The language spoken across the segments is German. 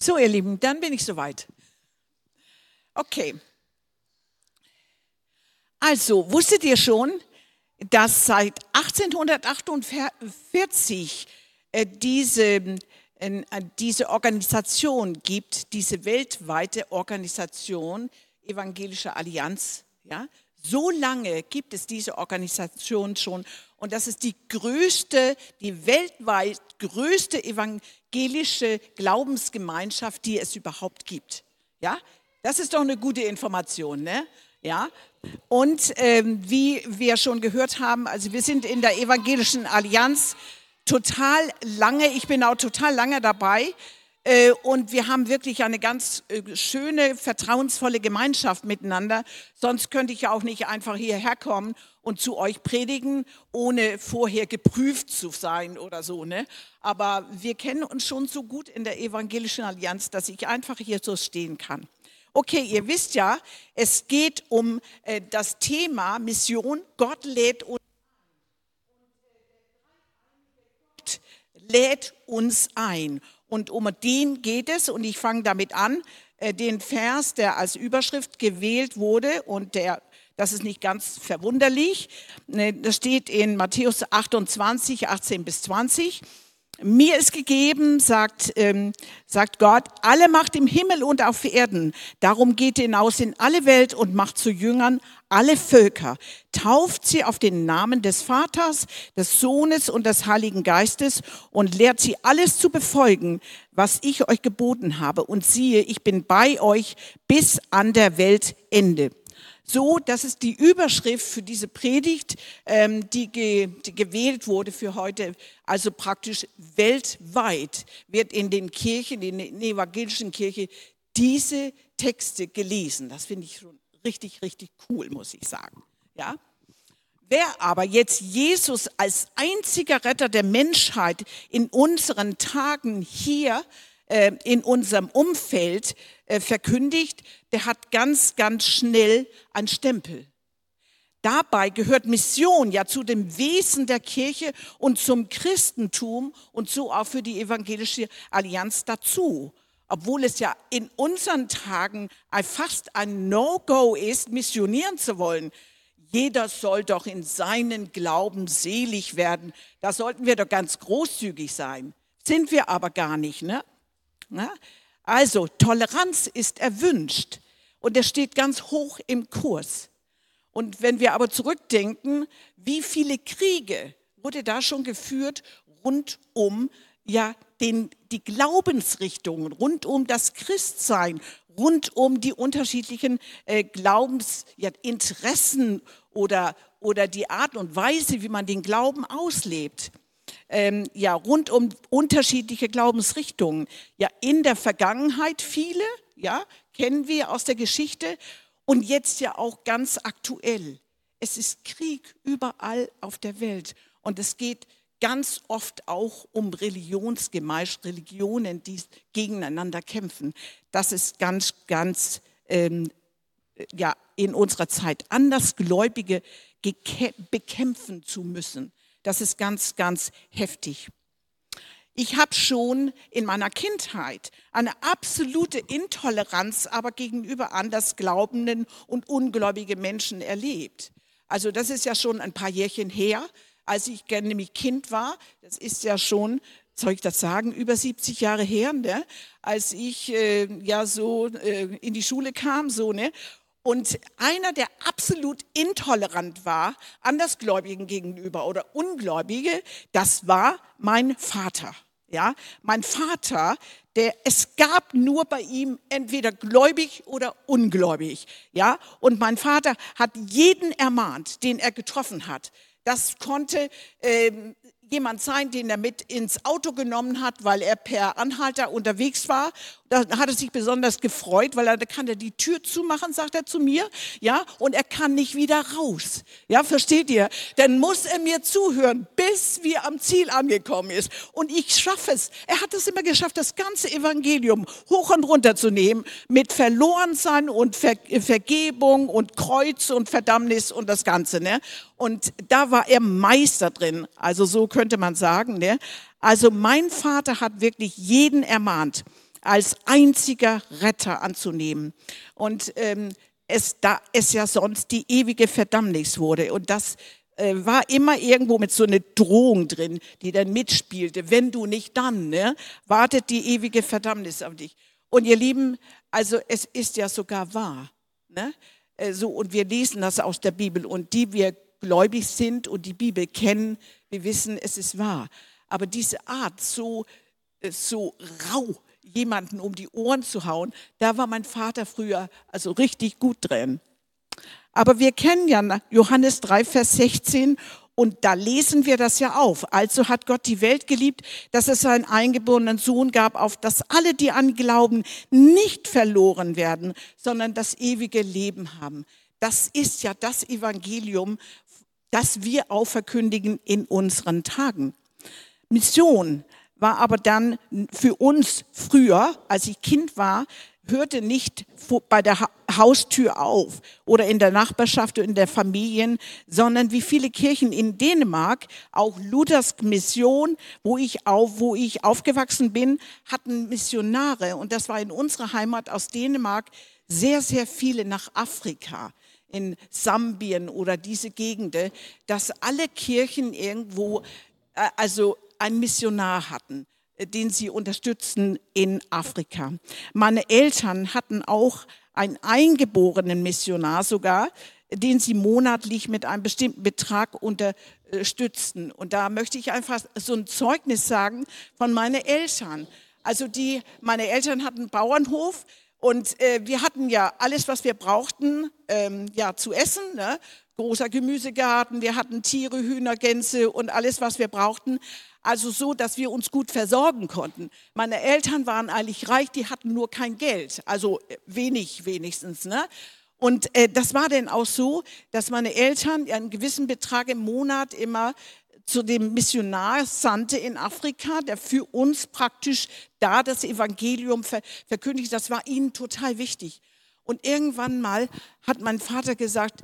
So, ihr Lieben, dann bin ich soweit. Okay. Also, wusstet ihr schon, dass seit 1848 äh, diese, äh, diese Organisation gibt, diese weltweite Organisation Evangelische Allianz. Ja? So lange gibt es diese Organisation schon und das ist die größte, die weltweit größte evangelische Glaubensgemeinschaft, die es überhaupt gibt. Ja, das ist doch eine gute Information, ne? Ja. Und ähm, wie wir schon gehört haben, also wir sind in der evangelischen Allianz total lange. Ich bin auch total lange dabei. Äh, und wir haben wirklich eine ganz äh, schöne, vertrauensvolle Gemeinschaft miteinander. Sonst könnte ich ja auch nicht einfach hierher kommen und zu euch predigen, ohne vorher geprüft zu sein oder so. Ne? Aber wir kennen uns schon so gut in der Evangelischen Allianz, dass ich einfach hier so stehen kann. Okay, ihr wisst ja, es geht um äh, das Thema Mission. Gott lädt uns Gott lädt uns ein. Und um den geht es. Und ich fange damit an, äh, den Vers, der als Überschrift gewählt wurde und der das ist nicht ganz verwunderlich. Ne, das steht in Matthäus 28, 18 bis 20. Mir ist gegeben, sagt, ähm, sagt Gott, alle Macht im Himmel und auf Erden. Darum geht hinaus in alle Welt und macht zu Jüngern alle Völker. Tauft sie auf den Namen des Vaters, des Sohnes und des Heiligen Geistes und lehrt sie alles zu befolgen, was ich euch geboten habe. Und siehe, ich bin bei euch bis an der Weltende. So, das ist die Überschrift für diese Predigt, ähm, die, ge, die gewählt wurde für heute. Also praktisch weltweit wird in den Kirchen, in den evangelischen Kirchen, diese Texte gelesen. Das finde ich schon richtig, richtig cool, muss ich sagen. Ja? Wer aber jetzt Jesus als einziger Retter der Menschheit in unseren Tagen hier äh, in unserem Umfeld äh, verkündigt, der hat ganz, ganz schnell einen Stempel. Dabei gehört Mission ja zu dem Wesen der Kirche und zum Christentum und so auch für die evangelische Allianz dazu. Obwohl es ja in unseren Tagen fast ein No-Go ist, missionieren zu wollen. Jeder soll doch in seinen Glauben selig werden. Da sollten wir doch ganz großzügig sein. Sind wir aber gar nicht. Ne? Also Toleranz ist erwünscht und er steht ganz hoch im Kurs. Und wenn wir aber zurückdenken, wie viele Kriege wurde da schon geführt rund um ja, den, die Glaubensrichtungen, rund um das Christsein, rund um die unterschiedlichen äh, Glaubensinteressen ja, oder, oder die Art und Weise, wie man den Glauben auslebt ähm, ja, rund um unterschiedliche Glaubensrichtungen. Ja, in der Vergangenheit viele, ja, kennen wir aus der Geschichte und jetzt ja auch ganz aktuell. Es ist Krieg überall auf der Welt und es geht ganz oft auch um Religionsgemeinschaft, Religionen, die gegeneinander kämpfen. Das ist ganz, ganz ähm, ja, in unserer Zeit Andersgläubige bekämpfen zu müssen. Das ist ganz, ganz heftig. Ich habe schon in meiner Kindheit eine absolute Intoleranz aber gegenüber andersglaubenden und ungläubigen Menschen erlebt. Also das ist ja schon ein paar Jährchen her, als ich nämlich Kind war. Das ist ja schon, soll ich das sagen, über 70 Jahre her, ne? als ich äh, ja so äh, in die Schule kam, so ne. Und einer, der absolut intolerant war, Andersgläubigen gegenüber oder Ungläubige, das war mein Vater. Ja, mein Vater, der, es gab nur bei ihm entweder gläubig oder ungläubig. Ja, und mein Vater hat jeden ermahnt, den er getroffen hat. Das konnte ähm, jemand sein, den er mit ins Auto genommen hat, weil er per Anhalter unterwegs war. Da hat er sich besonders gefreut, weil er da kann er die Tür zumachen, sagt er zu mir, ja, und er kann nicht wieder raus. Ja, versteht ihr? Dann muss er mir zuhören, bis wir am Ziel angekommen ist. Und ich schaffe es. Er hat es immer geschafft, das ganze Evangelium hoch und runter zu nehmen, mit Verlorensein und Ver Vergebung und Kreuz und Verdammnis und das Ganze, ne? Und da war er Meister drin. Also so könnte man sagen, ne? Also mein Vater hat wirklich jeden ermahnt. Als einziger Retter anzunehmen. Und ähm, es, da es ja sonst die ewige Verdammnis wurde. Und das äh, war immer irgendwo mit so einer Drohung drin, die dann mitspielte. Wenn du nicht dann, ne, wartet die ewige Verdammnis auf dich. Und ihr Lieben, also es ist ja sogar wahr. Ne? Äh, so, und wir lesen das aus der Bibel. Und die wir gläubig sind und die Bibel kennen, wir wissen, es ist wahr. Aber diese Art, so, äh, so rau jemanden um die Ohren zu hauen, da war mein Vater früher also richtig gut drin. Aber wir kennen ja Johannes 3, Vers 16 und da lesen wir das ja auf. Also hat Gott die Welt geliebt, dass es seinen eingeborenen Sohn gab, auf dass alle, die an Glauben, nicht verloren werden, sondern das ewige Leben haben. Das ist ja das Evangelium, das wir auch verkündigen in unseren Tagen. Mission war aber dann für uns früher, als ich Kind war, hörte nicht bei der Haustür auf oder in der Nachbarschaft oder in der Familien, sondern wie viele Kirchen in Dänemark, auch Luthers Mission, wo ich, auf, wo ich aufgewachsen bin, hatten Missionare. Und das war in unserer Heimat aus Dänemark sehr, sehr viele nach Afrika in Sambien oder diese Gegenden, dass alle Kirchen irgendwo, äh, also ein Missionar hatten, äh, den sie unterstützen in Afrika. Meine Eltern hatten auch einen eingeborenen Missionar sogar, den sie monatlich mit einem bestimmten Betrag unterstützten. Und da möchte ich einfach so ein Zeugnis sagen von meinen Eltern. Also die, meine Eltern hatten einen Bauernhof und äh, wir hatten ja alles, was wir brauchten, ähm, ja zu essen. Ne? Großer Gemüsegarten, wir hatten Tiere, Hühner, Gänse und alles, was wir brauchten also so, dass wir uns gut versorgen konnten. Meine Eltern waren eigentlich reich, die hatten nur kein Geld, also äh, wenig wenigstens. Ne? Und äh, das war dann auch so, dass meine Eltern einen gewissen Betrag im Monat immer zu dem Missionar sandte in Afrika, der für uns praktisch da das Evangelium ver verkündigt. Das war ihnen total wichtig. Und irgendwann mal hat mein Vater gesagt,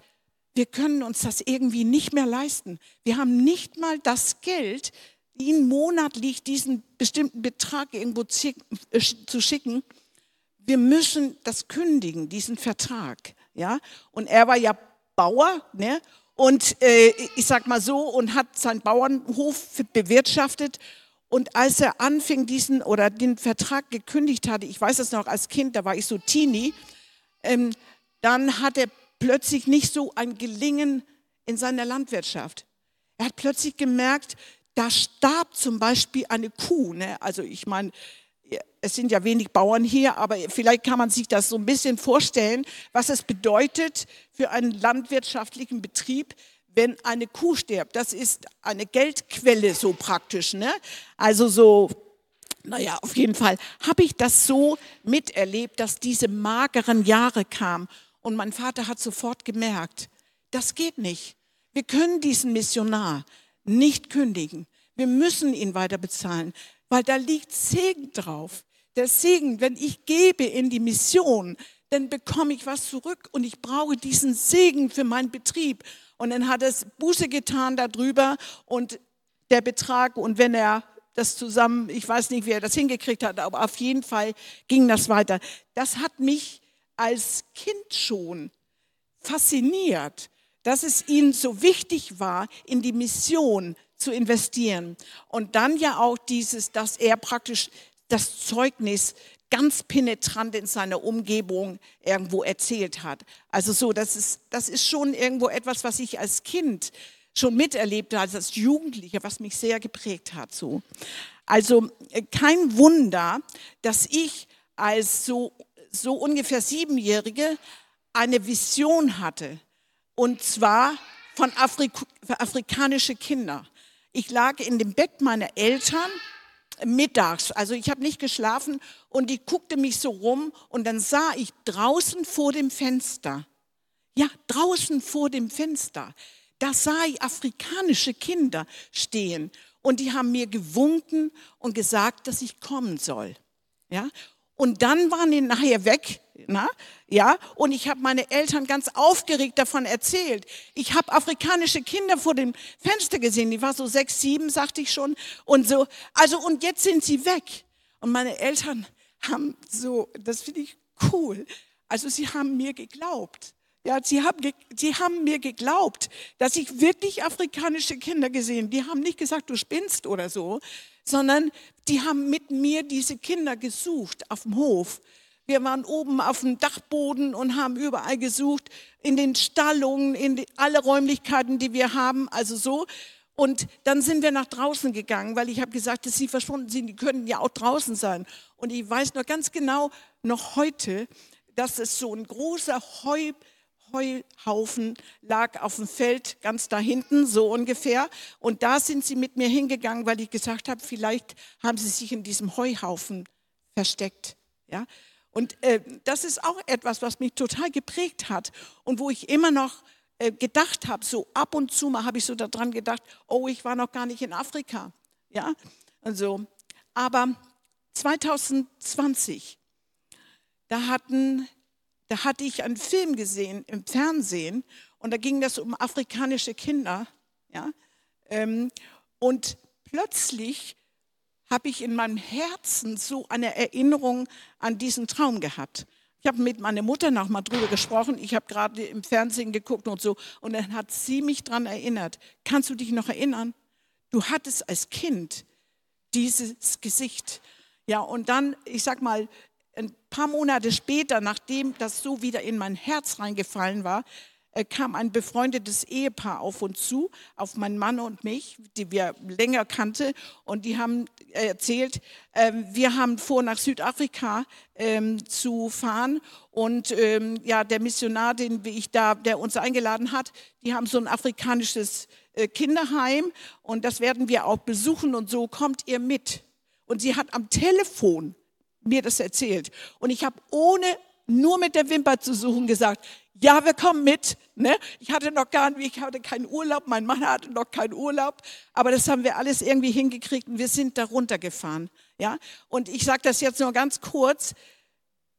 wir können uns das irgendwie nicht mehr leisten. Wir haben nicht mal das Geld, ihnen monatlich diesen bestimmten Betrag irgendwo äh, zu schicken. Wir müssen das kündigen, diesen Vertrag. Ja? Und er war ja Bauer, ne? und äh, ich sag mal so, und hat seinen Bauernhof bewirtschaftet. Und als er anfing, diesen oder den Vertrag gekündigt hatte, ich weiß es noch als Kind, da war ich so Teenie, ähm, dann hat er plötzlich nicht so ein Gelingen in seiner Landwirtschaft. Er hat plötzlich gemerkt, da starb zum Beispiel eine Kuh. Ne? Also ich meine, es sind ja wenig Bauern hier, aber vielleicht kann man sich das so ein bisschen vorstellen, was es bedeutet für einen landwirtschaftlichen Betrieb, wenn eine Kuh stirbt. Das ist eine Geldquelle so praktisch. Ne? Also so, naja, auf jeden Fall habe ich das so miterlebt, dass diese mageren Jahre kamen. Und mein Vater hat sofort gemerkt, das geht nicht. Wir können diesen Missionar nicht kündigen. Wir müssen ihn weiter bezahlen, weil da liegt Segen drauf. Der Segen, wenn ich gebe in die Mission, dann bekomme ich was zurück und ich brauche diesen Segen für meinen Betrieb. Und dann hat es Buße getan darüber und der Betrag und wenn er das zusammen, ich weiß nicht, wie er das hingekriegt hat, aber auf jeden Fall ging das weiter. Das hat mich als Kind schon fasziniert, dass es ihnen so wichtig war, in die Mission zu investieren. Und dann ja auch dieses, dass er praktisch das Zeugnis ganz penetrant in seiner Umgebung irgendwo erzählt hat. Also so, das ist, das ist schon irgendwo etwas, was ich als Kind schon miterlebt habe, als Jugendlicher, was mich sehr geprägt hat. So. Also äh, kein Wunder, dass ich als so, so ungefähr Siebenjährige eine Vision hatte, und zwar von Afrik afrikanische Kinder. Ich lag in dem Bett meiner Eltern mittags, also ich habe nicht geschlafen und die guckte mich so rum und dann sah ich draußen vor dem Fenster, ja, draußen vor dem Fenster, da sah ich afrikanische Kinder stehen und die haben mir gewunken und gesagt, dass ich kommen soll. Ja? Und dann waren die nachher weg, na? ja, und ich habe meine Eltern ganz aufgeregt davon erzählt. Ich habe afrikanische Kinder vor dem Fenster gesehen, die war so sechs, sieben, sagte ich schon, und so. Also und jetzt sind sie weg. Und meine Eltern haben so, das finde ich cool. Also sie haben mir geglaubt. Ja, sie haben, sie haben mir geglaubt, dass ich wirklich afrikanische Kinder gesehen. Die haben nicht gesagt, du spinnst oder so, sondern die haben mit mir diese Kinder gesucht auf dem Hof. Wir waren oben auf dem Dachboden und haben überall gesucht, in den Stallungen, in die, alle Räumlichkeiten, die wir haben, also so. Und dann sind wir nach draußen gegangen, weil ich habe gesagt, dass sie verschwunden sind, die können ja auch draußen sein. Und ich weiß noch ganz genau, noch heute, dass es so ein großer Heu, Heuhaufen lag auf dem Feld ganz da hinten, so ungefähr. Und da sind sie mit mir hingegangen, weil ich gesagt habe, vielleicht haben sie sich in diesem Heuhaufen versteckt. Ja? Und äh, das ist auch etwas, was mich total geprägt hat und wo ich immer noch äh, gedacht habe, so ab und zu mal habe ich so daran gedacht, oh, ich war noch gar nicht in Afrika. Ja, also, aber 2020, da hatten, da hatte ich einen Film gesehen im Fernsehen und da ging das um afrikanische Kinder. Ja, ähm, und plötzlich habe ich in meinem Herzen so eine Erinnerung an diesen Traum gehabt. Ich habe mit meiner Mutter noch mal drüber gesprochen. Ich habe gerade im Fernsehen geguckt und so. Und dann hat sie mich daran erinnert. Kannst du dich noch erinnern? Du hattest als Kind dieses Gesicht. Ja, und dann, ich sag mal, ein paar Monate später, nachdem das so wieder in mein Herz reingefallen war, kam ein befreundetes Ehepaar auf uns zu, auf meinen Mann und mich, die wir länger kannte. Und die haben erzählt, ähm, wir haben vor, nach Südafrika ähm, zu fahren. Und ähm, ja, der Missionar, den ich da, der uns eingeladen hat, die haben so ein afrikanisches äh, Kinderheim. Und das werden wir auch besuchen. Und so kommt ihr mit. Und sie hat am Telefon mir das erzählt. Und ich habe ohne nur mit der Wimper zu suchen gesagt, ja, wir kommen mit. Ne? Ich hatte noch gar nicht, ich hatte keinen Urlaub, mein Mann hatte noch keinen Urlaub, aber das haben wir alles irgendwie hingekriegt und wir sind da runtergefahren. Ja? Und ich sage das jetzt nur ganz kurz,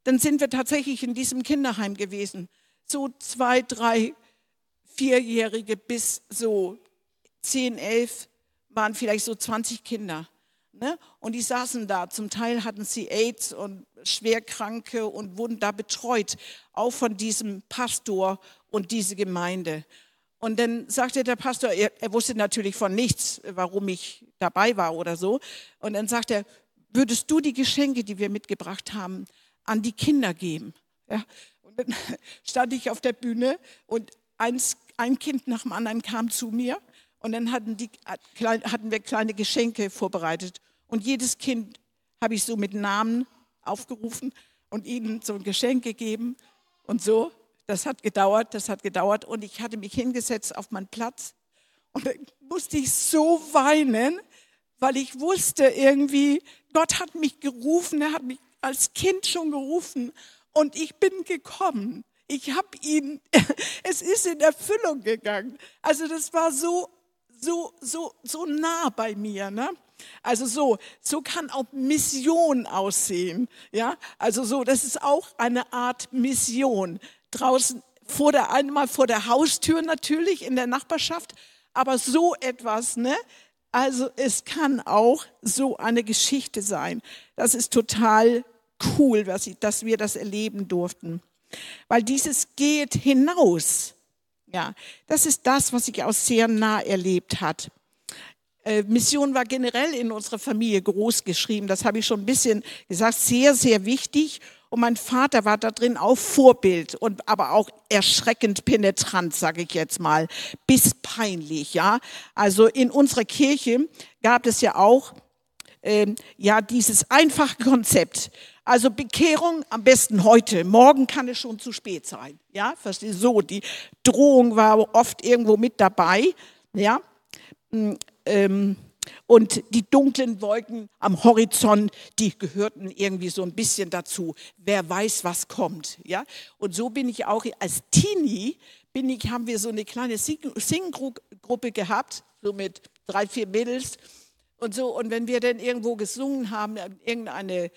dann sind wir tatsächlich in diesem Kinderheim gewesen. So zwei, drei, vierjährige bis so zehn, elf waren vielleicht so 20 Kinder. Ne? Und die saßen da. Zum Teil hatten sie AIDS und Schwerkranke und wurden da betreut, auch von diesem Pastor und diese Gemeinde. Und dann sagte der Pastor, er, er wusste natürlich von nichts, warum ich dabei war oder so. Und dann sagt er, würdest du die Geschenke, die wir mitgebracht haben, an die Kinder geben? Ja? Und dann stand ich auf der Bühne und eins, ein Kind nach dem anderen kam zu mir und dann hatten, die, hatten wir kleine Geschenke vorbereitet. Und jedes Kind habe ich so mit Namen aufgerufen und ihnen so ein Geschenk gegeben. Und so, das hat gedauert, das hat gedauert. Und ich hatte mich hingesetzt auf meinen Platz. Und dann musste ich so weinen, weil ich wusste irgendwie, Gott hat mich gerufen, er hat mich als Kind schon gerufen. Und ich bin gekommen. Ich habe ihn, es ist in Erfüllung gegangen. Also das war so so, so, so nah bei mir. Ne? Also so, so kann auch Mission aussehen. Ja, also so, das ist auch eine Art Mission. Draußen vor der, einmal vor der Haustür natürlich in der Nachbarschaft, aber so etwas, ne? Also es kann auch so eine Geschichte sein. Das ist total cool, dass, ich, wir das erleben durften. Weil dieses geht hinaus ja, das ist das, was sich auch sehr nah erlebt hat. Äh, Mission war generell in unserer Familie groß geschrieben. Das habe ich schon ein bisschen gesagt. Sehr, sehr wichtig. Und mein Vater war da drin auch Vorbild und aber auch erschreckend penetrant, sage ich jetzt mal, bis peinlich. Ja, also in unserer Kirche gab es ja auch äh, ja dieses einfache Konzept. Also Bekehrung am besten heute. Morgen kann es schon zu spät sein. Ja, verstehe so. Die Drohung war oft irgendwo mit dabei. Ja, ähm, und die dunklen Wolken am Horizont, die gehörten irgendwie so ein bisschen dazu. Wer weiß, was kommt. Ja, und so bin ich auch als Teenie bin ich, haben wir so eine kleine Singgruppe gehabt, so mit drei, vier Mädels und so. Und wenn wir dann irgendwo gesungen haben, irgendeine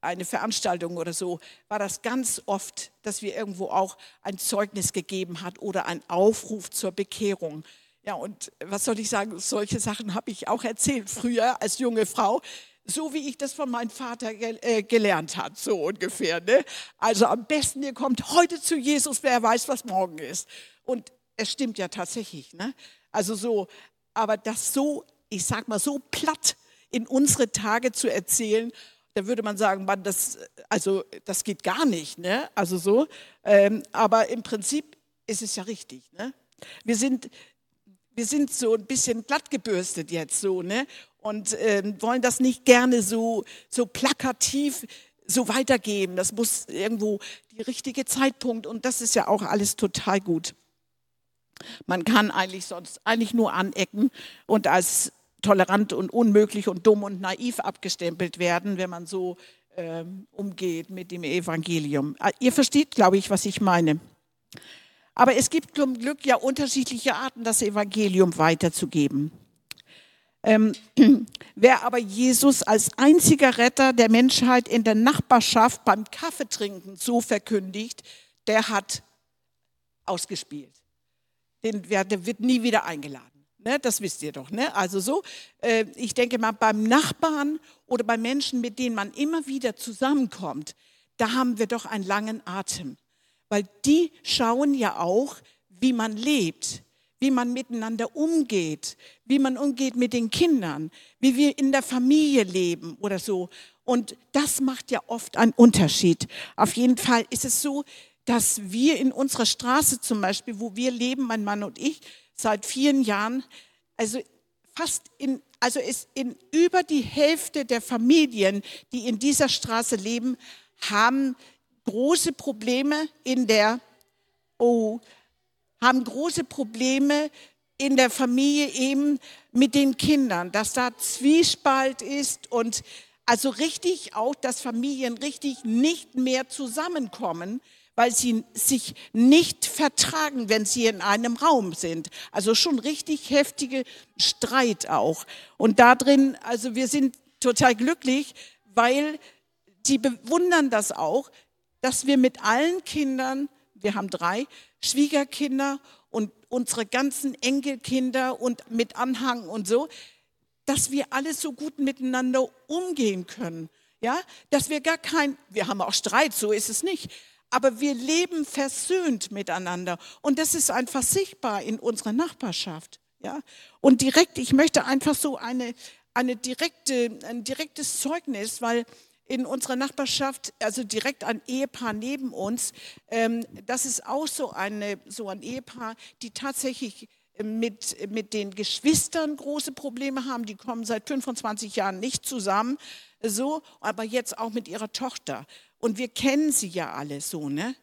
eine Veranstaltung oder so, war das ganz oft, dass wir irgendwo auch ein Zeugnis gegeben hat oder ein Aufruf zur Bekehrung. Ja, und was soll ich sagen, solche Sachen habe ich auch erzählt früher als junge Frau. so wie ich das von meinem Vater äh, gelernt habe, so ungefähr. Ne? Also am besten, ihr kommt heute zu Jesus, wer weiß, was morgen ist. Und es stimmt ja tatsächlich. Ne? Also so, aber das so, ich sag mal, so platt in unsere Tage zu erzählen, da würde man sagen, man, das, also, das geht gar nicht. Ne? Also so, ähm, aber im Prinzip ist es ja richtig. Ne? Wir sind wir sind so ein bisschen glattgebürstet jetzt so, ne? Und äh, wollen das nicht gerne so, so plakativ so weitergeben. Das muss irgendwo der richtige Zeitpunkt und das ist ja auch alles total gut. Man kann eigentlich sonst eigentlich nur anecken und als tolerant und unmöglich und dumm und naiv abgestempelt werden, wenn man so äh, umgeht mit dem Evangelium. Ah, ihr versteht, glaube ich, was ich meine. Aber es gibt zum Glück ja unterschiedliche Arten, das Evangelium weiterzugeben. Ähm, wer aber Jesus als einziger Retter der Menschheit in der Nachbarschaft beim Kaffeetrinken so verkündigt, der hat ausgespielt. Den, der wird nie wieder eingeladen. Ne, das wisst ihr doch. Ne? Also so, äh, ich denke mal, beim Nachbarn oder bei Menschen, mit denen man immer wieder zusammenkommt, da haben wir doch einen langen Atem weil die schauen ja auch, wie man lebt, wie man miteinander umgeht, wie man umgeht mit den Kindern, wie wir in der Familie leben oder so. Und das macht ja oft einen Unterschied. Auf jeden Fall ist es so, dass wir in unserer Straße zum Beispiel, wo wir leben, mein Mann und ich, seit vielen Jahren, also fast in, also ist in über die Hälfte der Familien, die in dieser Straße leben, haben große Probleme in der, oh, haben große Probleme in der Familie eben mit den Kindern, dass da Zwiespalt ist und also richtig auch, dass Familien richtig nicht mehr zusammenkommen, weil sie sich nicht vertragen, wenn sie in einem Raum sind. Also schon richtig heftige Streit auch. Und da drin, also wir sind total glücklich, weil sie bewundern das auch, dass wir mit allen Kindern, wir haben drei Schwiegerkinder und unsere ganzen Enkelkinder und mit Anhang und so, dass wir alle so gut miteinander umgehen können. Ja, dass wir gar kein, wir haben auch Streit, so ist es nicht, aber wir leben versöhnt miteinander und das ist einfach sichtbar in unserer Nachbarschaft. Ja, und direkt, ich möchte einfach so eine, eine direkte, ein direktes Zeugnis, weil in unserer Nachbarschaft, also direkt ein Ehepaar neben uns. Ähm, das ist auch so, eine, so ein Ehepaar, die tatsächlich mit, mit den Geschwistern große Probleme haben. Die kommen seit 25 Jahren nicht zusammen, so, aber jetzt auch mit ihrer Tochter. Und wir kennen sie ja alle so, ne?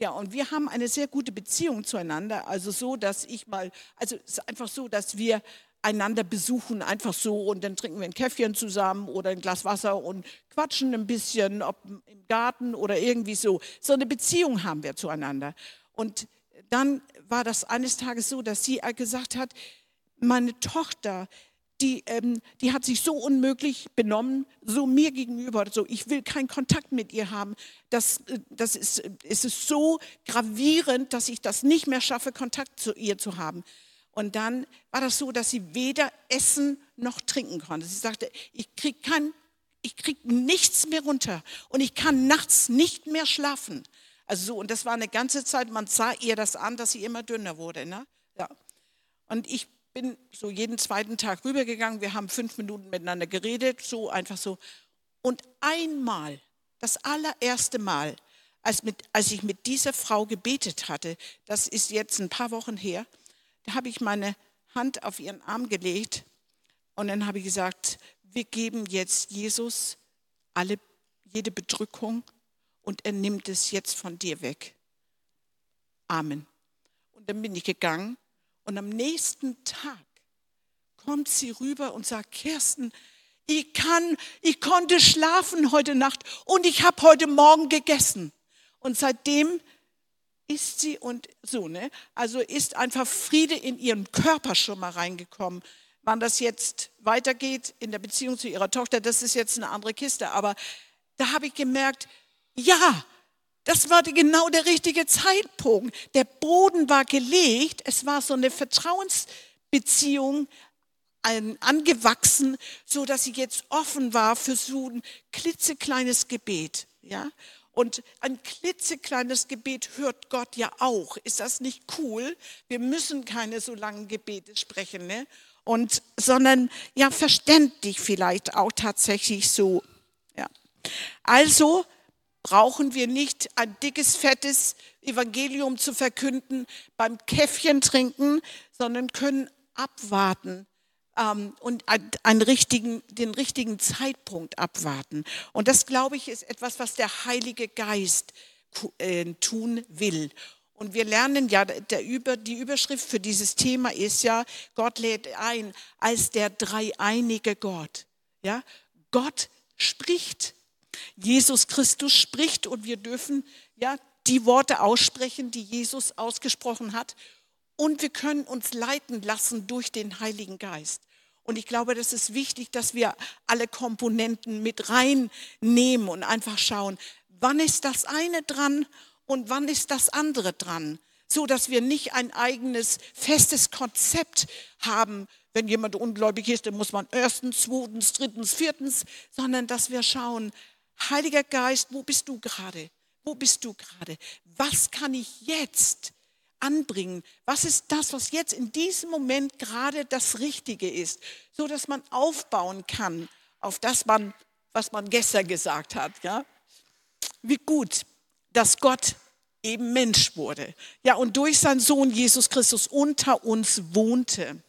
Ja, und wir haben eine sehr gute Beziehung zueinander. Also so, dass ich mal, also es ist einfach so, dass wir einander besuchen, einfach so und dann trinken wir ein Käffchen zusammen oder ein Glas Wasser und quatschen ein bisschen, ob im Garten oder irgendwie so. So eine Beziehung haben wir zueinander. Und dann war das eines Tages so, dass sie gesagt hat, meine Tochter, die, ähm, die hat sich so unmöglich benommen, so mir gegenüber, so ich will keinen Kontakt mit ihr haben. Das, äh, das ist, ist es so gravierend, dass ich das nicht mehr schaffe, Kontakt zu ihr zu haben. Und dann war das so, dass sie weder essen noch trinken konnte. Sie sagte, ich kriege kein, ich krieg nichts mehr runter und ich kann nachts nicht mehr schlafen. Also so, und das war eine ganze Zeit, man sah ihr das an, dass sie immer dünner wurde. Ne? Ja. Und ich bin so jeden zweiten Tag rübergegangen, wir haben fünf Minuten miteinander geredet, so einfach so. Und einmal, das allererste Mal, als, mit, als ich mit dieser Frau gebetet hatte, das ist jetzt ein paar Wochen her, habe ich meine Hand auf ihren Arm gelegt und dann habe ich gesagt, wir geben jetzt Jesus alle, jede Bedrückung und er nimmt es jetzt von dir weg. Amen. Und dann bin ich gegangen und am nächsten Tag kommt sie rüber und sagt, Kirsten, ich kann, ich konnte schlafen heute Nacht und ich habe heute Morgen gegessen. Und seitdem ist sie und so, ne? Also ist einfach Friede in ihren Körper schon mal reingekommen. Wann das jetzt weitergeht in der Beziehung zu ihrer Tochter, das ist jetzt eine andere Kiste. Aber da habe ich gemerkt, ja, das war genau der richtige Zeitpunkt. Der Boden war gelegt, es war so eine Vertrauensbeziehung angewachsen, so dass sie jetzt offen war für so ein klitzekleines Gebet. Ja? Und ein klitzekleines Gebet hört Gott ja auch. Ist das nicht cool? Wir müssen keine so langen Gebete sprechen, ne? Und, sondern ja, verständlich vielleicht auch tatsächlich so. Ja. Also brauchen wir nicht ein dickes, fettes Evangelium zu verkünden beim Käffchen trinken, sondern können abwarten ähm, und einen richtigen, den richtigen Zeitpunkt abwarten. Und das, glaube ich, ist etwas, was der Heilige Geist äh, tun will. Und wir lernen ja, der Über, die Überschrift für dieses Thema ist ja, Gott lädt ein als der dreieinige Gott. Ja? Gott spricht. Jesus Christus spricht und wir dürfen ja die Worte aussprechen, die Jesus ausgesprochen hat. Und wir können uns leiten lassen durch den Heiligen Geist. Und ich glaube, das ist wichtig, dass wir alle Komponenten mit reinnehmen und einfach schauen, wann ist das eine dran und wann ist das andere dran. So dass wir nicht ein eigenes festes Konzept haben. Wenn jemand ungläubig ist, dann muss man erstens, zweitens, drittens, viertens, sondern dass wir schauen, Heiliger Geist, wo bist du gerade? Wo bist du gerade? Was kann ich jetzt anbringen? Was ist das, was jetzt in diesem Moment gerade das Richtige ist, so dass man aufbauen kann auf das, man, was man gestern gesagt hat? Ja? Wie gut, dass Gott eben Mensch wurde. Ja, und durch seinen Sohn Jesus Christus unter uns wohnte.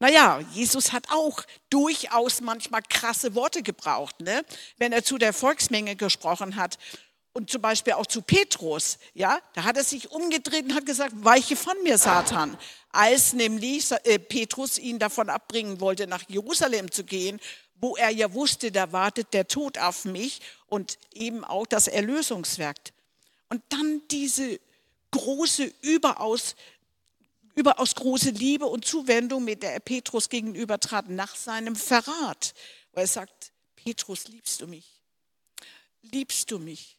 Naja, Jesus hat auch durchaus manchmal krasse Worte gebraucht, ne? wenn er zu der Volksmenge gesprochen hat und zum Beispiel auch zu Petrus, ja, da hat er sich umgedreht und hat gesagt, weiche von mir, Satan. Als nämlich äh, Petrus ihn davon abbringen wollte, nach Jerusalem zu gehen, wo er ja wusste, da wartet der Tod auf mich und eben auch das Erlösungswerk. Und dann diese große, überaus, überaus große Liebe und Zuwendung, mit der er Petrus gegenüber trat, nach seinem Verrat, wo er sagt, Petrus, liebst du mich? Liebst du mich?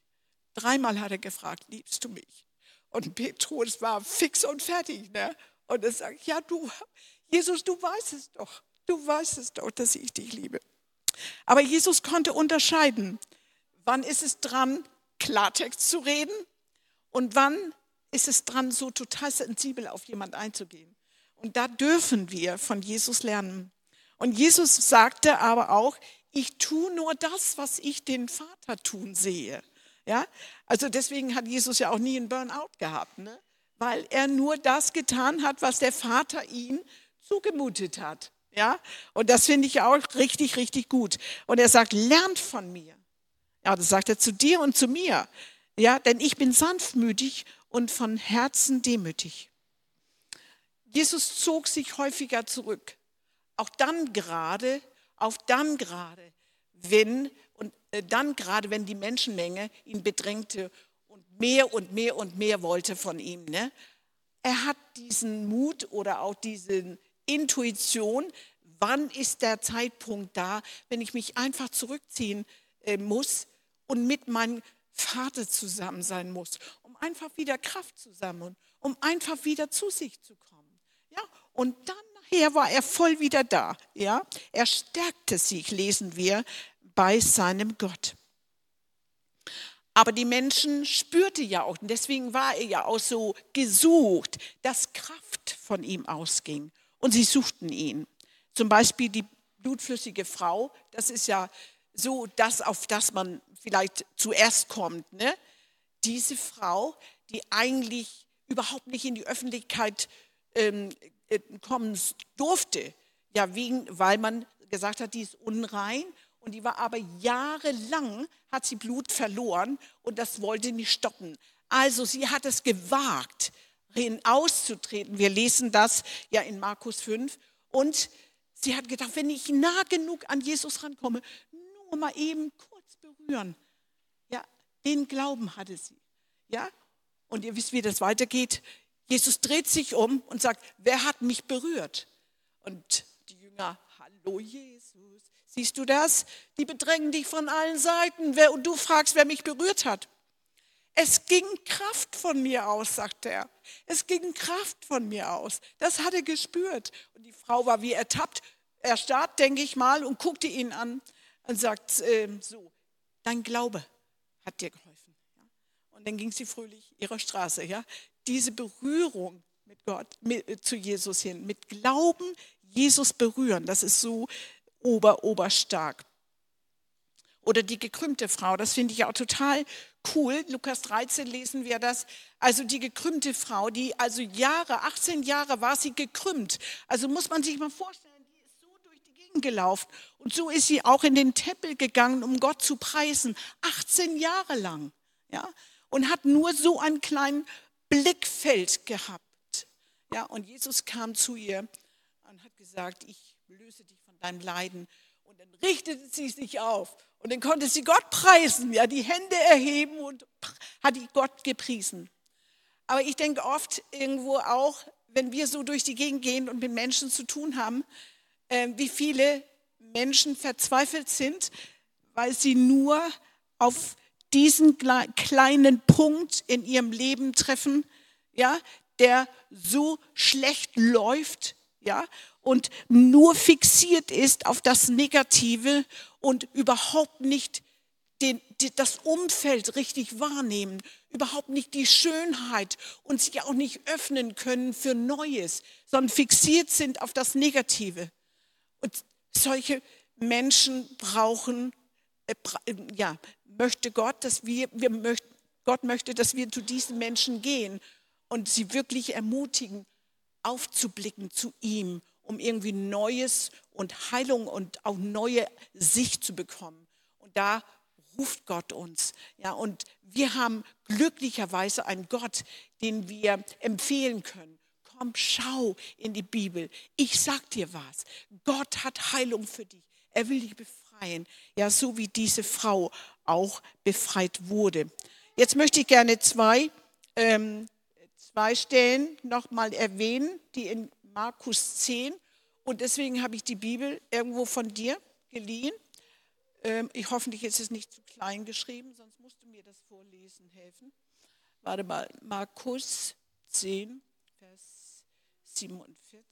Dreimal hat er gefragt, liebst du mich? Und Petrus war fix und fertig. Ne? Und er sagt, ja, du, Jesus, du weißt es doch. Du weißt es doch, dass ich dich liebe. Aber Jesus konnte unterscheiden, wann ist es dran, Klartext zu reden und wann ist es dran, so total sensibel auf jemand einzugehen. Und da dürfen wir von Jesus lernen. Und Jesus sagte aber auch, ich tue nur das, was ich den Vater tun sehe. Ja? Also deswegen hat Jesus ja auch nie einen Burnout gehabt, ne? weil er nur das getan hat, was der Vater ihm zugemutet hat. Ja? Und das finde ich auch richtig, richtig gut. Und er sagt, lernt von mir. Ja, das sagt er zu dir und zu mir. Ja, denn ich bin sanftmütig und von Herzen demütig. Jesus zog sich häufiger zurück. Auch dann gerade, auch dann gerade, wenn dann gerade, wenn die Menschenmenge ihn bedrängte und mehr und mehr und mehr wollte von ihm. Ne? Er hat diesen Mut oder auch diese Intuition, wann ist der Zeitpunkt da, wenn ich mich einfach zurückziehen äh, muss und mit meinem Vater zusammen sein muss, um einfach wieder Kraft zu sammeln, um einfach wieder zu sich zu kommen. Ja? Und dann nachher war er voll wieder da. Ja? Er stärkte sich, lesen wir, bei seinem Gott. Aber die Menschen spürte ja auch, und deswegen war er ja auch so gesucht, dass Kraft von ihm ausging. Und sie suchten ihn. Zum Beispiel die blutflüssige Frau, das ist ja so das, auf das man vielleicht zuerst kommt. Ne? Diese Frau, die eigentlich überhaupt nicht in die Öffentlichkeit ähm, äh, kommen durfte, ja, wegen, weil man gesagt hat, die ist unrein und die war aber jahrelang, hat sie Blut verloren und das wollte nicht stoppen. Also sie hat es gewagt, hinauszutreten. Wir lesen das ja in Markus 5. Und sie hat gedacht, wenn ich nah genug an Jesus rankomme, nur mal eben kurz berühren. Ja, den Glauben hatte sie. Ja, und ihr wisst, wie das weitergeht. Jesus dreht sich um und sagt, wer hat mich berührt? Und die Jünger, hallo Jesus. Siehst du das? Die bedrängen dich von allen Seiten und du fragst, wer mich berührt hat. Es ging Kraft von mir aus, sagt er. Es ging Kraft von mir aus. Das hat er gespürt. Und die Frau war wie ertappt. erstarrt, denke ich mal, und guckte ihn an und sagt äh, so, dein Glaube hat dir geholfen. Und dann ging sie fröhlich ihrer Straße. Ja? Diese Berührung mit Gott, mit, äh, zu Jesus hin, mit Glauben Jesus berühren, das ist so ober, oberstark. Oder die gekrümmte Frau, das finde ich auch total cool. Lukas 13 lesen wir das. Also die gekrümmte Frau, die also Jahre, 18 Jahre war sie gekrümmt. Also muss man sich mal vorstellen, die ist so durch die Gegend gelaufen. Und so ist sie auch in den Tempel gegangen, um Gott zu preisen. 18 Jahre lang. Ja? Und hat nur so ein kleines Blickfeld gehabt. Ja? Und Jesus kam zu ihr und hat gesagt, ich löse dich deinem Leiden. Und dann richtete sie sich auf und dann konnte sie Gott preisen, ja, die Hände erheben und hat Gott gepriesen. Aber ich denke oft irgendwo auch, wenn wir so durch die Gegend gehen und mit Menschen zu tun haben, äh, wie viele Menschen verzweifelt sind, weil sie nur auf diesen kleinen Punkt in ihrem Leben treffen, ja, der so schlecht läuft, ja, und nur fixiert ist auf das Negative und überhaupt nicht den, das Umfeld richtig wahrnehmen, überhaupt nicht die Schönheit und sich auch nicht öffnen können für Neues, sondern fixiert sind auf das Negative. Und solche Menschen brauchen, äh, ja, möchte Gott, dass wir, wir möchten, Gott möchte, dass wir zu diesen Menschen gehen und sie wirklich ermutigen, aufzublicken zu ihm um irgendwie Neues und Heilung und auch neue Sicht zu bekommen. Und da ruft Gott uns. Ja, und wir haben glücklicherweise einen Gott, den wir empfehlen können. Komm, schau in die Bibel. Ich sag dir was. Gott hat Heilung für dich. Er will dich befreien. Ja, so wie diese Frau auch befreit wurde. Jetzt möchte ich gerne zwei, ähm, zwei Stellen nochmal erwähnen, die in Markus 10. Und deswegen habe ich die Bibel irgendwo von dir geliehen. Ähm, ich hoffentlich ist es nicht zu klein geschrieben, sonst musst du mir das Vorlesen helfen. Warte mal, Markus 10, Vers 47.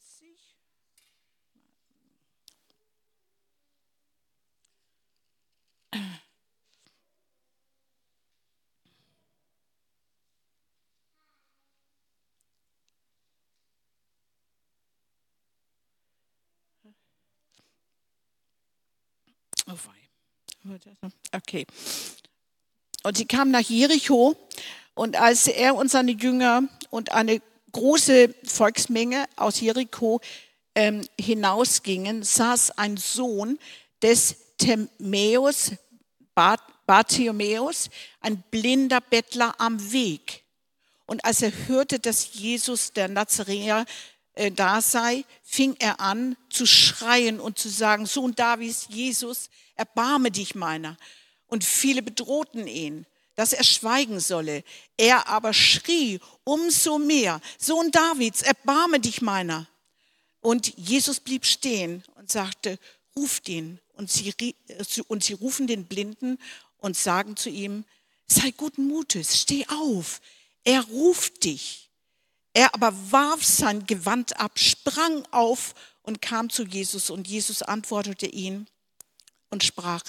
Okay. Und sie kam nach Jericho und als er und seine Jünger und eine große Volksmenge aus Jericho ähm, hinausgingen, saß ein Sohn des Timäus, Bartimäus, ein blinder Bettler am Weg. Und als er hörte, dass Jesus der Nazaräer äh, da sei, fing er an zu schreien und zu sagen, Sohn Davids, Jesus, erbarme dich meiner. Und viele bedrohten ihn, dass er schweigen solle. Er aber schrie umso mehr, Sohn Davids, erbarme dich meiner. Und Jesus blieb stehen und sagte, ruft ihn. Und sie, und sie rufen den Blinden und sagen zu ihm, sei guten Mutes, steh auf, er ruft dich. Er aber warf sein Gewand ab, sprang auf und kam zu Jesus. Und Jesus antwortete ihn und sprach,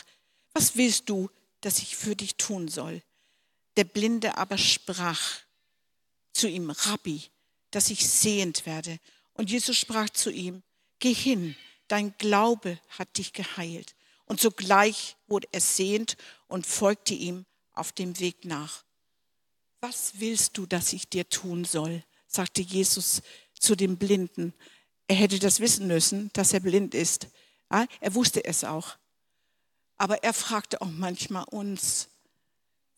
was willst du, dass ich für dich tun soll? Der Blinde aber sprach zu ihm, Rabbi, dass ich sehend werde. Und Jesus sprach zu ihm, geh hin, dein Glaube hat dich geheilt. Und sogleich wurde er sehend und folgte ihm auf dem Weg nach. Was willst du, dass ich dir tun soll? Sagte Jesus zu dem Blinden. Er hätte das wissen müssen, dass er blind ist. Er wusste es auch. Aber er fragte auch manchmal uns,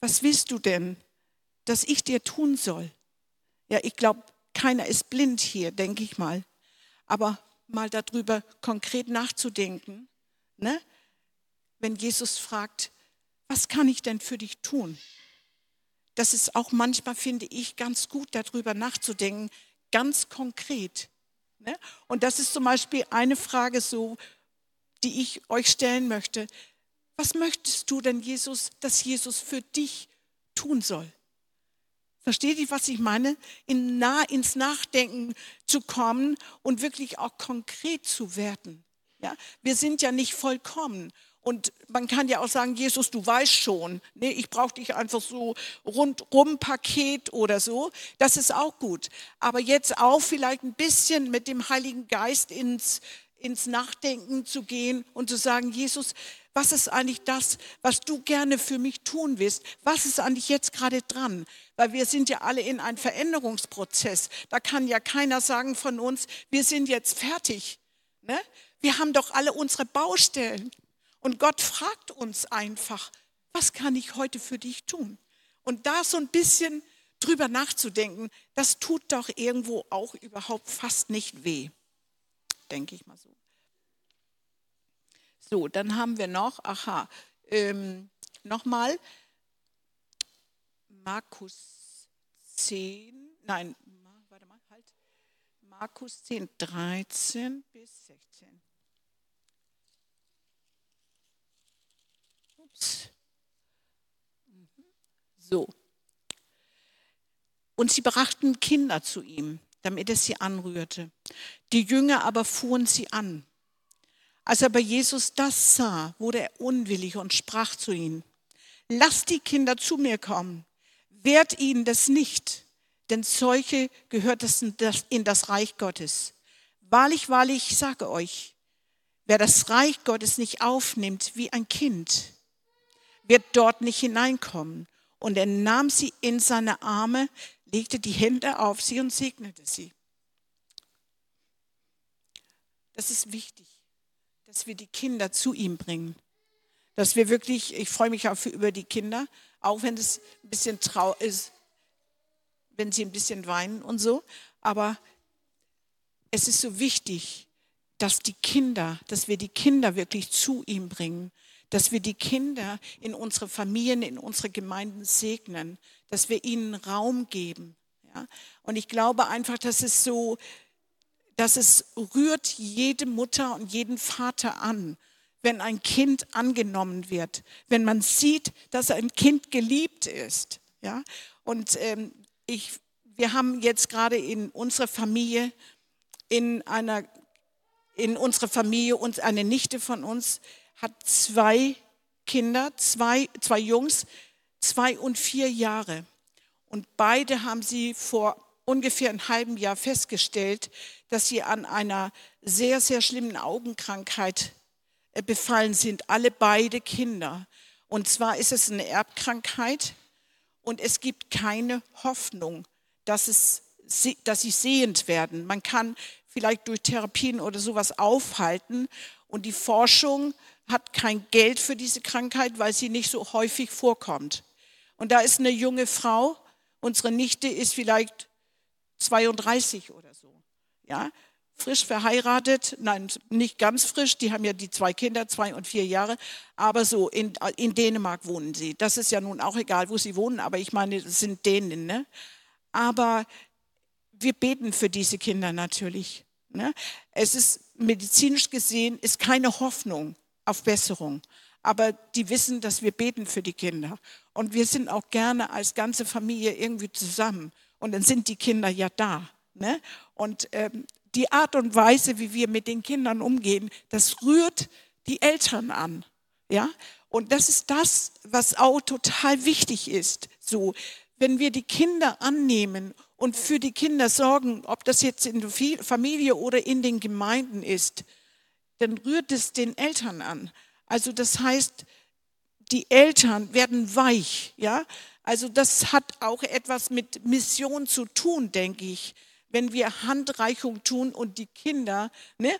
was willst du denn, dass ich dir tun soll? Ja, ich glaube, keiner ist blind hier, denke ich mal. Aber mal darüber konkret nachzudenken, ne? wenn Jesus fragt, was kann ich denn für dich tun? Das ist auch manchmal, finde ich, ganz gut darüber nachzudenken, ganz konkret. Ne? Und das ist zum Beispiel eine Frage so, die ich euch stellen möchte. Was möchtest du denn, Jesus, dass Jesus für dich tun soll? Versteht ihr, was ich meine? In nah, ins Nachdenken zu kommen und wirklich auch konkret zu werden. Ja? Wir sind ja nicht vollkommen. Und man kann ja auch sagen, Jesus, du weißt schon, nee, ich brauche dich einfach so rundrum Paket oder so. Das ist auch gut. Aber jetzt auch vielleicht ein bisschen mit dem Heiligen Geist ins, ins Nachdenken zu gehen und zu sagen, Jesus, was ist eigentlich das, was du gerne für mich tun willst? Was ist eigentlich jetzt gerade dran? Weil wir sind ja alle in einem Veränderungsprozess. Da kann ja keiner sagen von uns, wir sind jetzt fertig. Ne? Wir haben doch alle unsere Baustellen. Und Gott fragt uns einfach, was kann ich heute für dich tun? Und da so ein bisschen drüber nachzudenken, das tut doch irgendwo auch überhaupt fast nicht weh, denke ich mal so. So, dann haben wir noch, aha, ähm, nochmal, Markus 10, nein, warte mal, halt, Markus 10, 13 bis 16. So. Und sie brachten Kinder zu ihm, damit er sie anrührte. Die Jünger aber fuhren sie an. Als aber Jesus das sah, wurde er unwillig und sprach zu ihnen, lasst die Kinder zu mir kommen, wehrt ihnen das nicht, denn solche gehört es in das Reich Gottes. Wahrlich, wahrlich, ich sage euch, wer das Reich Gottes nicht aufnimmt wie ein Kind, wird dort nicht hineinkommen. Und er nahm sie in seine Arme, legte die Hände auf sie und segnete sie. Das ist wichtig, dass wir die Kinder zu ihm bringen. Dass wir wirklich, ich freue mich auch über die Kinder, auch wenn es ein bisschen trau ist, wenn sie ein bisschen weinen und so. Aber es ist so wichtig, dass die Kinder, dass wir die Kinder wirklich zu ihm bringen dass wir die Kinder in unsere Familien, in unsere Gemeinden segnen, dass wir ihnen Raum geben. Ja? Und ich glaube einfach, dass es so, dass es rührt jede Mutter und jeden Vater an, wenn ein Kind angenommen wird, wenn man sieht, dass ein Kind geliebt ist. Ja? Und ähm, ich, wir haben jetzt gerade in unserer Familie, in einer, in unserer Familie uns eine Nichte von uns, hat zwei Kinder, zwei, zwei Jungs, zwei und vier Jahre. Und beide haben sie vor ungefähr einem halben Jahr festgestellt, dass sie an einer sehr, sehr schlimmen Augenkrankheit äh, befallen sind. Alle beide Kinder. Und zwar ist es eine Erbkrankheit und es gibt keine Hoffnung, dass, es, dass sie sehend werden. Man kann vielleicht durch Therapien oder sowas aufhalten und die Forschung hat kein Geld für diese Krankheit, weil sie nicht so häufig vorkommt. Und da ist eine junge Frau, unsere Nichte ist vielleicht 32 oder so, ja, frisch verheiratet, nein, nicht ganz frisch, die haben ja die zwei Kinder, zwei und vier Jahre, aber so in, in Dänemark wohnen sie. Das ist ja nun auch egal, wo sie wohnen, aber ich meine, es sind Dänen, ne? Aber wir beten für diese Kinder natürlich. Ne? Es ist medizinisch gesehen ist keine Hoffnung auf Besserung. Aber die wissen, dass wir beten für die Kinder. Und wir sind auch gerne als ganze Familie irgendwie zusammen. Und dann sind die Kinder ja da. Ne? Und ähm, die Art und Weise, wie wir mit den Kindern umgehen, das rührt die Eltern an. Ja? Und das ist das, was auch total wichtig ist. So, wenn wir die Kinder annehmen und für die Kinder sorgen, ob das jetzt in der Familie oder in den Gemeinden ist, dann rührt es den Eltern an. Also das heißt, die Eltern werden weich, ja. Also das hat auch etwas mit Mission zu tun, denke ich, wenn wir Handreichung tun und die Kinder ne,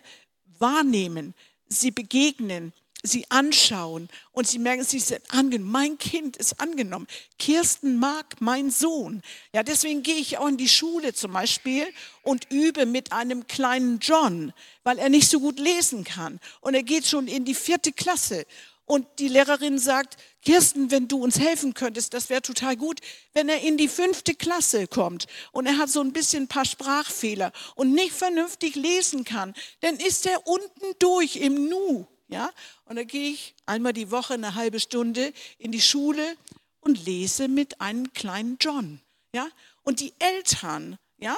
wahrnehmen, sie begegnen, sie anschauen und sie merken, sie sind angenommen. Mein Kind ist angenommen. Kirsten mag mein Sohn. Ja, deswegen gehe ich auch in die Schule zum Beispiel und übe mit einem kleinen John, weil er nicht so gut lesen kann. Und er geht schon in die vierte Klasse. Und die Lehrerin sagt, Kirsten, wenn du uns helfen könntest, das wäre total gut, wenn er in die fünfte Klasse kommt und er hat so ein bisschen ein paar Sprachfehler und nicht vernünftig lesen kann, dann ist er unten durch im Nu. Ja? Und da gehe ich einmal die Woche eine halbe Stunde in die Schule und lese mit einem kleinen John. Ja? Und die Eltern, ja,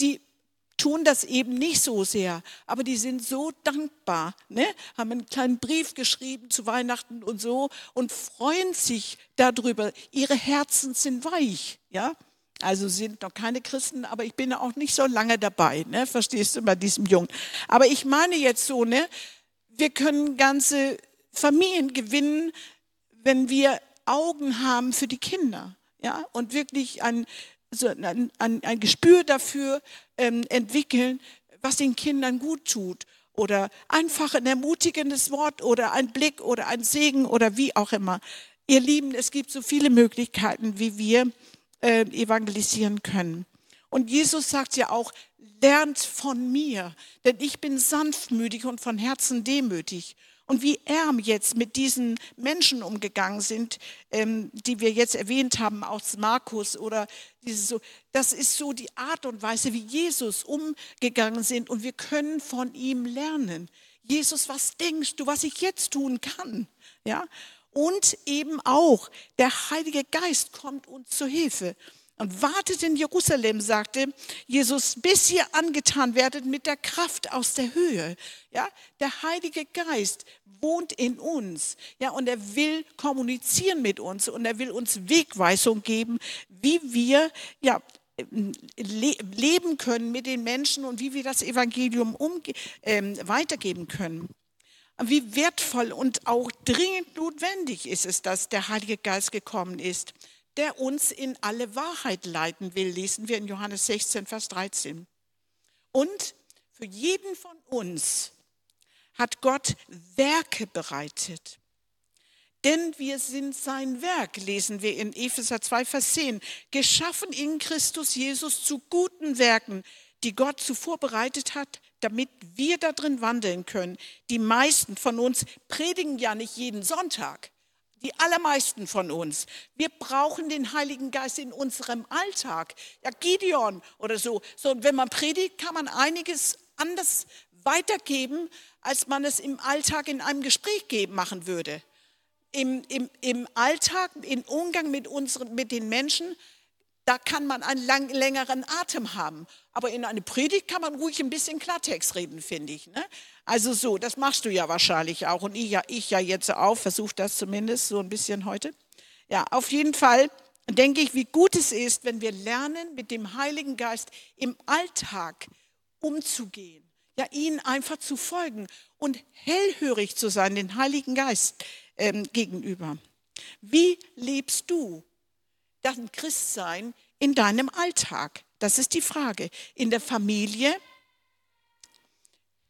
die tun das eben nicht so sehr, aber die sind so dankbar, ne? haben einen kleinen Brief geschrieben zu Weihnachten und so und freuen sich darüber. Ihre Herzen sind weich, ja. Also sind noch keine Christen, aber ich bin auch nicht so lange dabei, ne? verstehst du, bei diesem Jungen. Aber ich meine jetzt so, ne? Wir können ganze Familien gewinnen, wenn wir Augen haben für die Kinder ja? und wirklich ein, so ein, ein, ein Gespür dafür ähm, entwickeln, was den Kindern gut tut. Oder einfach ein ermutigendes Wort oder ein Blick oder ein Segen oder wie auch immer. Ihr Lieben, es gibt so viele Möglichkeiten, wie wir äh, evangelisieren können. Und Jesus sagt ja auch, lernt von mir, denn ich bin sanftmütig und von Herzen demütig. Und wie er jetzt mit diesen Menschen umgegangen sind, ähm, die wir jetzt erwähnt haben aus Markus oder dieses so, das ist so die Art und Weise, wie Jesus umgegangen sind und wir können von ihm lernen. Jesus, was denkst du, was ich jetzt tun kann? Ja? Und eben auch der Heilige Geist kommt uns zu Hilfe und wartet in Jerusalem, sagte Jesus, bis ihr angetan werdet mit der Kraft aus der Höhe. Ja, der Heilige Geist wohnt in uns. Ja, und er will kommunizieren mit uns und er will uns Wegweisung geben, wie wir ja le leben können mit den Menschen und wie wir das Evangelium äh, weitergeben können. Wie wertvoll und auch dringend notwendig ist es, dass der Heilige Geist gekommen ist der uns in alle Wahrheit leiten will, lesen wir in Johannes 16, Vers 13. Und für jeden von uns hat Gott Werke bereitet. Denn wir sind sein Werk, lesen wir in Epheser 2, Vers 10, geschaffen in Christus Jesus zu guten Werken, die Gott zuvor bereitet hat, damit wir darin wandeln können. Die meisten von uns predigen ja nicht jeden Sonntag. Die allermeisten von uns. Wir brauchen den Heiligen Geist in unserem Alltag. Ja, Gideon oder so. So, wenn man predigt, kann man einiges anders weitergeben, als man es im Alltag in einem Gespräch geben, machen würde. Im, im, Im Alltag, im Umgang mit, unseren, mit den Menschen, da kann man einen lang, längeren Atem haben. Aber in einer Predigt kann man ruhig ein bisschen Klartext reden, finde ich. Ne? Also so, das machst du ja wahrscheinlich auch und ich ja, ich ja jetzt auch, versuche das zumindest so ein bisschen heute. Ja, auf jeden Fall denke ich, wie gut es ist, wenn wir lernen, mit dem Heiligen Geist im Alltag umzugehen. Ja, ihnen einfach zu folgen und hellhörig zu sein, den Heiligen Geist ähm, gegenüber. Wie lebst du dein Christsein in deinem Alltag? Das ist die Frage. In der Familie,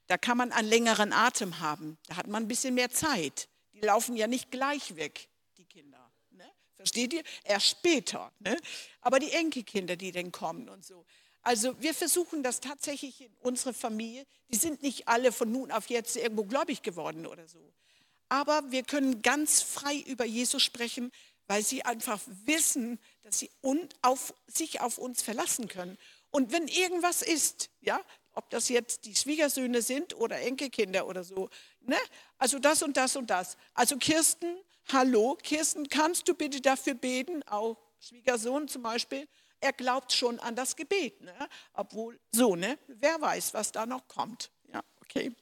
da kann man einen längeren Atem haben. Da hat man ein bisschen mehr Zeit. Die laufen ja nicht gleich weg, die Kinder. Ne? Versteht ihr? Erst später. Ne? Aber die Enkelkinder, die dann kommen und so. Also wir versuchen das tatsächlich in unserer Familie. Die sind nicht alle von nun auf jetzt irgendwo gläubig geworden oder so. Aber wir können ganz frei über Jesus sprechen, weil sie einfach wissen, dass sie auf, sich auf uns verlassen können. Und wenn irgendwas ist, ja, ob das jetzt die Schwiegersöhne sind oder Enkelkinder oder so, ne? also das und das und das. Also Kirsten, hallo, Kirsten, kannst du bitte dafür beten, auch Schwiegersohn zum Beispiel, er glaubt schon an das Gebet, ne? obwohl so, ne? wer weiß, was da noch kommt. Ja, okay.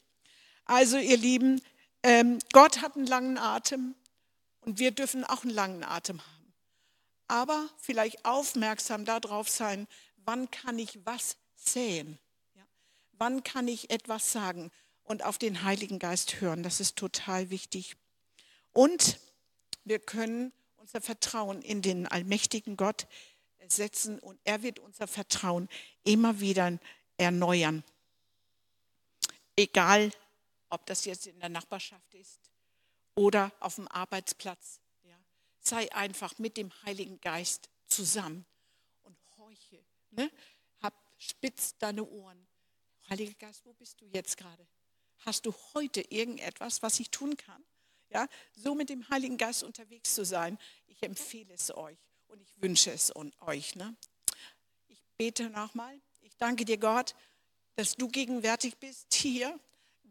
Also ihr Lieben, ähm, Gott hat einen langen Atem, und wir dürfen auch einen langen Atem haben. Aber vielleicht aufmerksam darauf sein, wann kann ich was säen? Ja? Wann kann ich etwas sagen? Und auf den Heiligen Geist hören. Das ist total wichtig. Und wir können unser Vertrauen in den allmächtigen Gott setzen und er wird unser Vertrauen immer wieder erneuern. Egal, ob das jetzt in der Nachbarschaft ist, oder auf dem Arbeitsplatz. Ja. Sei einfach mit dem Heiligen Geist zusammen und horche. Ne? Hab, spitz deine Ohren. Heiliger Geist, wo bist du jetzt gerade? Hast du heute irgendetwas, was ich tun kann? Ja, so mit dem Heiligen Geist unterwegs zu sein, ich empfehle es euch und ich wünsche es euch. Ne? Ich bete nochmal. Ich danke dir, Gott, dass du gegenwärtig bist hier.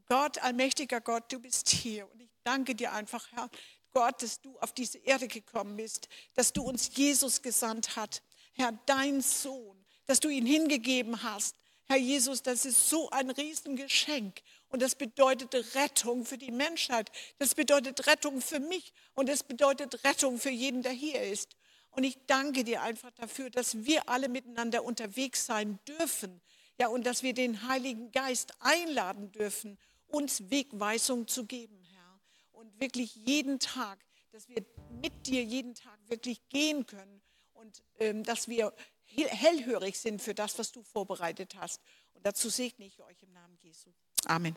Gott, allmächtiger Gott, du bist hier. Und ich danke dir einfach, Herr Gott, dass du auf diese Erde gekommen bist, dass du uns Jesus gesandt hast. Herr, dein Sohn, dass du ihn hingegeben hast. Herr Jesus, das ist so ein Riesengeschenk. Und das bedeutet Rettung für die Menschheit. Das bedeutet Rettung für mich. Und es bedeutet Rettung für jeden, der hier ist. Und ich danke dir einfach dafür, dass wir alle miteinander unterwegs sein dürfen. Ja, und dass wir den Heiligen Geist einladen dürfen, uns Wegweisung zu geben, Herr. Und wirklich jeden Tag, dass wir mit dir jeden Tag wirklich gehen können und ähm, dass wir hellhörig sind für das, was du vorbereitet hast. Und dazu segne ich euch im Namen Jesu. Amen.